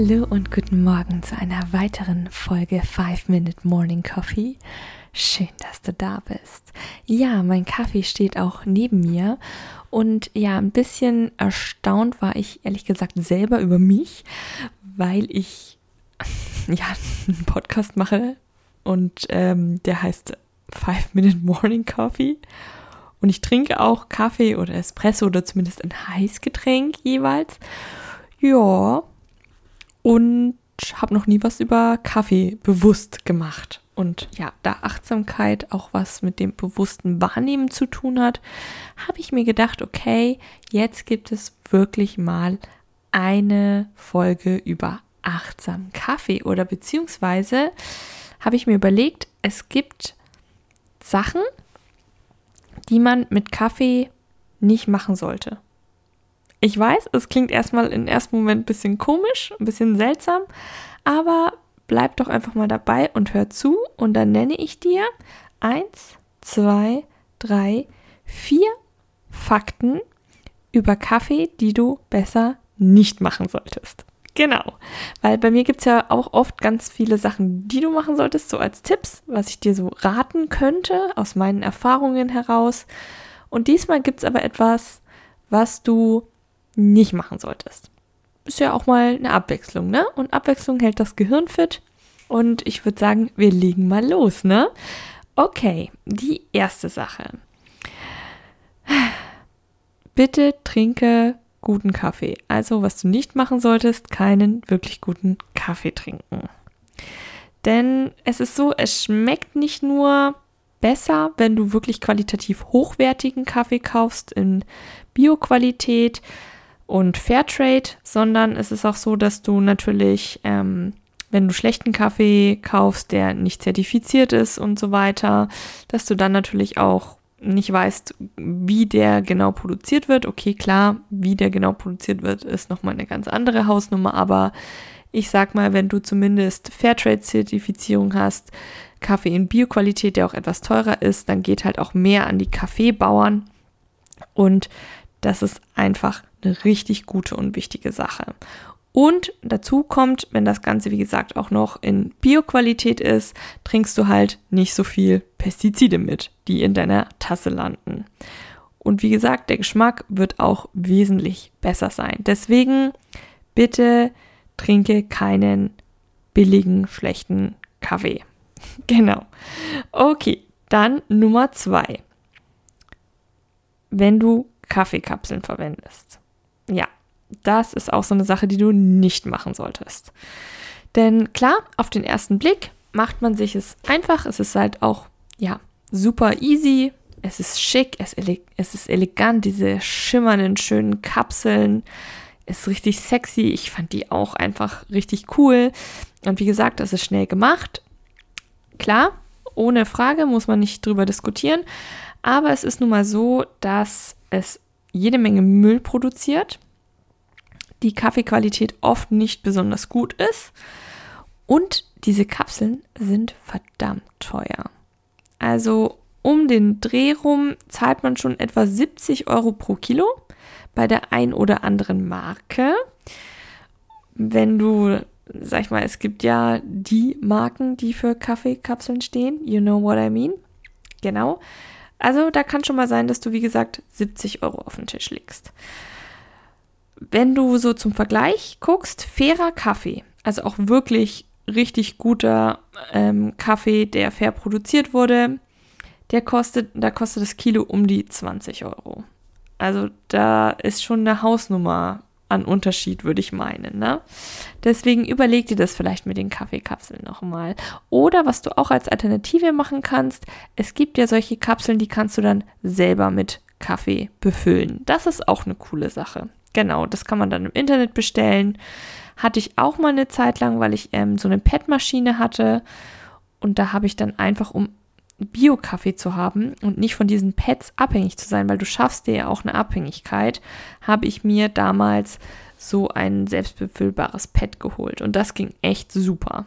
Hallo und guten Morgen zu einer weiteren Folge 5 Minute Morning Coffee. Schön, dass du da bist. Ja, mein Kaffee steht auch neben mir und ja, ein bisschen erstaunt war ich ehrlich gesagt selber über mich, weil ich ja einen Podcast mache und ähm, der heißt 5 Minute Morning Coffee. Und ich trinke auch Kaffee oder Espresso oder zumindest ein Heißgetränk jeweils. Ja, und habe noch nie was über Kaffee bewusst gemacht. Und ja, da Achtsamkeit auch was mit dem bewussten Wahrnehmen zu tun hat, habe ich mir gedacht, okay, jetzt gibt es wirklich mal eine Folge über achtsamen Kaffee oder beziehungsweise habe ich mir überlegt, es gibt Sachen, die man mit Kaffee nicht machen sollte. Ich weiß, es klingt erstmal im ersten Moment ein bisschen komisch, ein bisschen seltsam, aber bleib doch einfach mal dabei und hör zu und dann nenne ich dir eins, zwei, drei, vier Fakten über Kaffee, die du besser nicht machen solltest. Genau, weil bei mir gibt es ja auch oft ganz viele Sachen, die du machen solltest, so als Tipps, was ich dir so raten könnte, aus meinen Erfahrungen heraus. Und diesmal gibt es aber etwas, was du nicht machen solltest ist ja auch mal eine Abwechslung, ne? Und Abwechslung hält das Gehirn fit. Und ich würde sagen, wir legen mal los, ne? Okay, die erste Sache. Bitte trinke guten Kaffee. Also, was du nicht machen solltest, keinen wirklich guten Kaffee trinken. Denn es ist so, es schmeckt nicht nur besser, wenn du wirklich qualitativ hochwertigen Kaffee kaufst in Bioqualität, und Fairtrade, sondern es ist auch so, dass du natürlich, ähm, wenn du schlechten Kaffee kaufst, der nicht zertifiziert ist und so weiter, dass du dann natürlich auch nicht weißt, wie der genau produziert wird. Okay, klar, wie der genau produziert wird, ist nochmal eine ganz andere Hausnummer, aber ich sag mal, wenn du zumindest Fairtrade-Zertifizierung hast, Kaffee in Bioqualität, der auch etwas teurer ist, dann geht halt auch mehr an die Kaffeebauern und das ist einfach eine richtig gute und wichtige Sache. Und dazu kommt, wenn das Ganze, wie gesagt, auch noch in Bioqualität ist, trinkst du halt nicht so viel Pestizide mit, die in deiner Tasse landen. Und wie gesagt, der Geschmack wird auch wesentlich besser sein. Deswegen bitte trinke keinen billigen, schlechten Kaffee. genau. Okay, dann Nummer zwei. Wenn du Kaffeekapseln verwendest. Ja, das ist auch so eine Sache, die du nicht machen solltest. Denn klar, auf den ersten Blick macht man sich es einfach. Es ist halt auch, ja, super easy. Es ist schick, es, es ist elegant, diese schimmernden, schönen Kapseln. Ist richtig sexy. Ich fand die auch einfach richtig cool. Und wie gesagt, das ist schnell gemacht. Klar, ohne Frage muss man nicht drüber diskutieren. Aber es ist nun mal so, dass es jede Menge Müll produziert, die Kaffeequalität oft nicht besonders gut ist und diese Kapseln sind verdammt teuer. Also um den Dreh rum zahlt man schon etwa 70 Euro pro Kilo bei der ein oder anderen Marke. Wenn du, sag ich mal, es gibt ja die Marken, die für Kaffeekapseln stehen. You know what I mean? Genau. Also da kann schon mal sein, dass du, wie gesagt, 70 Euro auf den Tisch legst. Wenn du so zum Vergleich guckst, fairer Kaffee, also auch wirklich richtig guter ähm, Kaffee, der fair produziert wurde, der kostet, da kostet das Kilo um die 20 Euro. Also da ist schon eine Hausnummer an Unterschied, würde ich meinen. Ne? Deswegen überleg dir das vielleicht mit den Kaffeekapseln nochmal. Oder was du auch als Alternative machen kannst, es gibt ja solche Kapseln, die kannst du dann selber mit Kaffee befüllen. Das ist auch eine coole Sache. Genau, das kann man dann im Internet bestellen. Hatte ich auch mal eine Zeit lang, weil ich ähm, so eine PET-Maschine hatte. Und da habe ich dann einfach, um Bio-Kaffee zu haben und nicht von diesen Pads abhängig zu sein, weil du schaffst dir ja auch eine Abhängigkeit, habe ich mir damals so ein selbstbefüllbares Pad geholt. Und das ging echt super.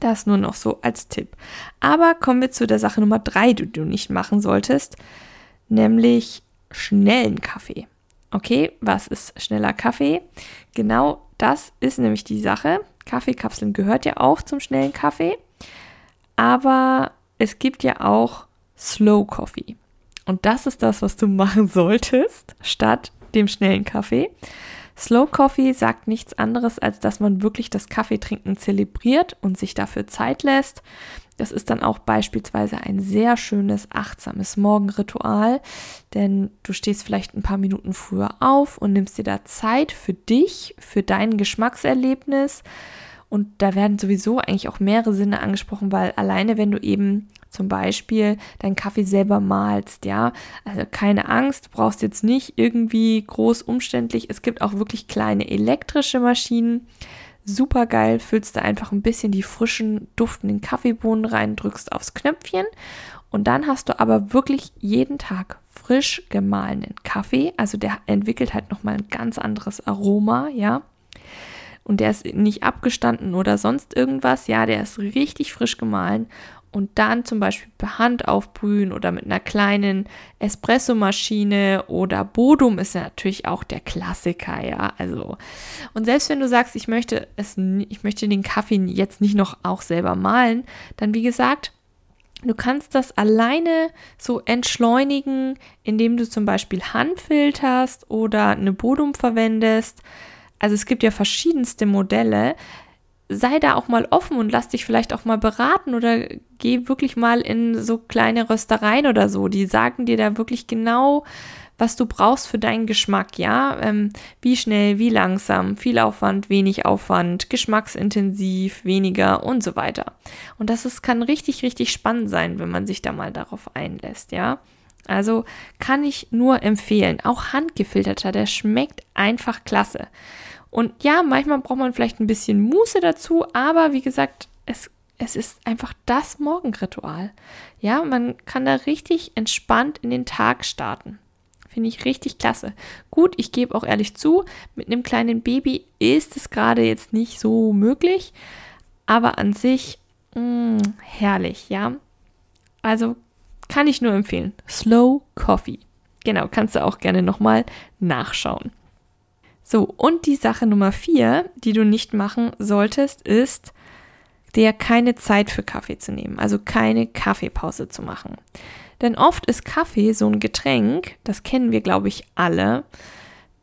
Das nur noch so als Tipp. Aber kommen wir zu der Sache Nummer drei, die du nicht machen solltest, nämlich schnellen Kaffee. Okay, was ist schneller Kaffee? Genau das ist nämlich die Sache. Kaffeekapseln gehört ja auch zum schnellen Kaffee. Aber es gibt ja auch Slow Coffee. Und das ist das, was du machen solltest, statt dem schnellen Kaffee. Slow Coffee sagt nichts anderes, als dass man wirklich das Kaffeetrinken zelebriert und sich dafür Zeit lässt. Das ist dann auch beispielsweise ein sehr schönes, achtsames Morgenritual, denn du stehst vielleicht ein paar Minuten früher auf und nimmst dir da Zeit für dich, für dein Geschmackserlebnis. Und da werden sowieso eigentlich auch mehrere Sinne angesprochen, weil alleine wenn du eben zum Beispiel deinen Kaffee selber malst, ja. Also keine Angst, brauchst jetzt nicht irgendwie groß umständlich. Es gibt auch wirklich kleine elektrische Maschinen. Super geil, füllst du einfach ein bisschen die frischen, duftenden Kaffeebohnen rein, drückst aufs Knöpfchen und dann hast du aber wirklich jeden Tag frisch gemahlenen Kaffee. Also der entwickelt halt nochmal ein ganz anderes Aroma, ja. Und der ist nicht abgestanden oder sonst irgendwas. Ja, der ist richtig frisch gemahlen und dann zum Beispiel per Hand aufbrühen oder mit einer kleinen Espressomaschine oder Bodum ist natürlich auch der Klassiker, ja. Also, und selbst wenn du sagst, ich möchte es, ich möchte den Kaffee jetzt nicht noch auch selber malen, dann wie gesagt, Du kannst das alleine so entschleunigen, indem du zum Beispiel Hand filterst oder eine Bodum verwendest. Also es gibt ja verschiedenste Modelle sei da auch mal offen und lass dich vielleicht auch mal beraten oder geh wirklich mal in so kleine Röstereien oder so. Die sagen dir da wirklich genau, was du brauchst für deinen Geschmack, ja? Ähm, wie schnell, wie langsam, viel Aufwand, wenig Aufwand, geschmacksintensiv, weniger und so weiter. Und das ist, kann richtig, richtig spannend sein, wenn man sich da mal darauf einlässt, ja? Also kann ich nur empfehlen. Auch handgefilterter, der schmeckt einfach klasse. Und ja, manchmal braucht man vielleicht ein bisschen Muße dazu, aber wie gesagt, es, es ist einfach das Morgenritual. Ja, man kann da richtig entspannt in den Tag starten. Finde ich richtig klasse. Gut, ich gebe auch ehrlich zu, mit einem kleinen Baby ist es gerade jetzt nicht so möglich, aber an sich mh, mm, herrlich, ja. Also kann ich nur empfehlen. Slow Coffee. Genau, kannst du auch gerne nochmal nachschauen. So, und die Sache Nummer vier, die du nicht machen solltest, ist, dir keine Zeit für Kaffee zu nehmen, also keine Kaffeepause zu machen. Denn oft ist Kaffee so ein Getränk, das kennen wir, glaube ich, alle,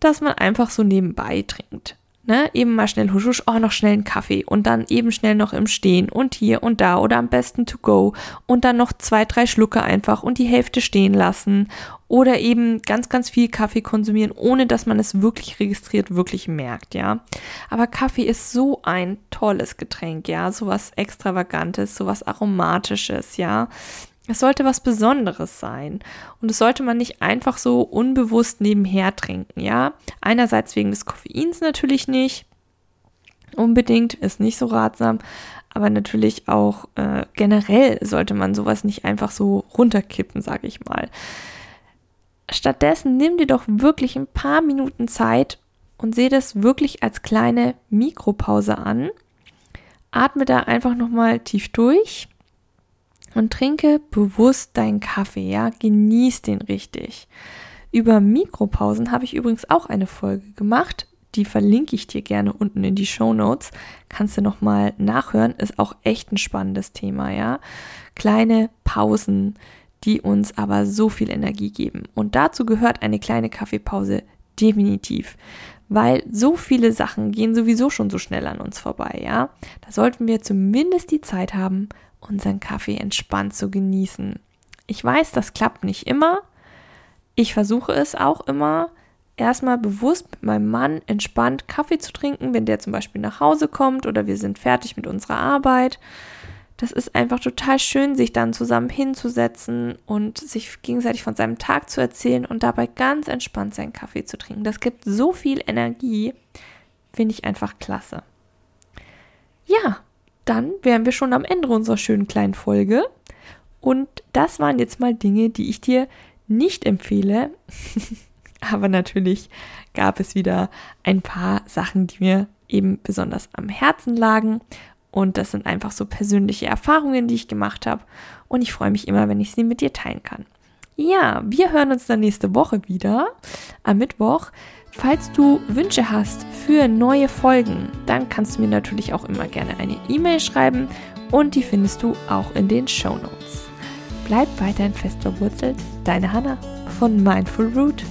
dass man einfach so nebenbei trinkt. Ne, eben mal schnell husch, husch, oh, noch schnell einen Kaffee und dann eben schnell noch im Stehen und hier und da oder am besten to go und dann noch zwei, drei Schlucke einfach und die Hälfte stehen lassen oder eben ganz, ganz viel Kaffee konsumieren, ohne dass man es wirklich registriert, wirklich merkt, ja. Aber Kaffee ist so ein tolles Getränk, ja, sowas extravagantes, sowas aromatisches, ja. Es sollte was Besonderes sein. Und es sollte man nicht einfach so unbewusst nebenher trinken, ja. Einerseits wegen des Koffeins natürlich nicht. Unbedingt ist nicht so ratsam. Aber natürlich auch äh, generell sollte man sowas nicht einfach so runterkippen, sage ich mal. Stattdessen nimm dir doch wirklich ein paar Minuten Zeit und sehe das wirklich als kleine Mikropause an. Atme da einfach nochmal tief durch und trinke bewusst deinen Kaffee, ja, genieß den richtig. Über Mikropausen habe ich übrigens auch eine Folge gemacht, die verlinke ich dir gerne unten in die Show Notes. Kannst du noch mal nachhören, ist auch echt ein spannendes Thema, ja. Kleine Pausen, die uns aber so viel Energie geben. Und dazu gehört eine kleine Kaffeepause definitiv, weil so viele Sachen gehen sowieso schon so schnell an uns vorbei, ja. Da sollten wir zumindest die Zeit haben, unseren Kaffee entspannt zu genießen. Ich weiß, das klappt nicht immer. Ich versuche es auch immer, erstmal bewusst mit meinem Mann entspannt Kaffee zu trinken, wenn der zum Beispiel nach Hause kommt oder wir sind fertig mit unserer Arbeit. Das ist einfach total schön, sich dann zusammen hinzusetzen und sich gegenseitig von seinem Tag zu erzählen und dabei ganz entspannt seinen Kaffee zu trinken. Das gibt so viel Energie, finde ich einfach klasse. Ja, dann wären wir schon am Ende unserer schönen kleinen Folge. Und das waren jetzt mal Dinge, die ich dir nicht empfehle. Aber natürlich gab es wieder ein paar Sachen, die mir eben besonders am Herzen lagen. Und das sind einfach so persönliche Erfahrungen, die ich gemacht habe. Und ich freue mich immer, wenn ich sie mit dir teilen kann. Ja, wir hören uns dann nächste Woche wieder am Mittwoch. Falls du Wünsche hast für neue Folgen, dann kannst du mir natürlich auch immer gerne eine E-Mail schreiben und die findest du auch in den Show Notes. Bleib weiterhin fest verwurzelt, deine Hanna von Mindful Root.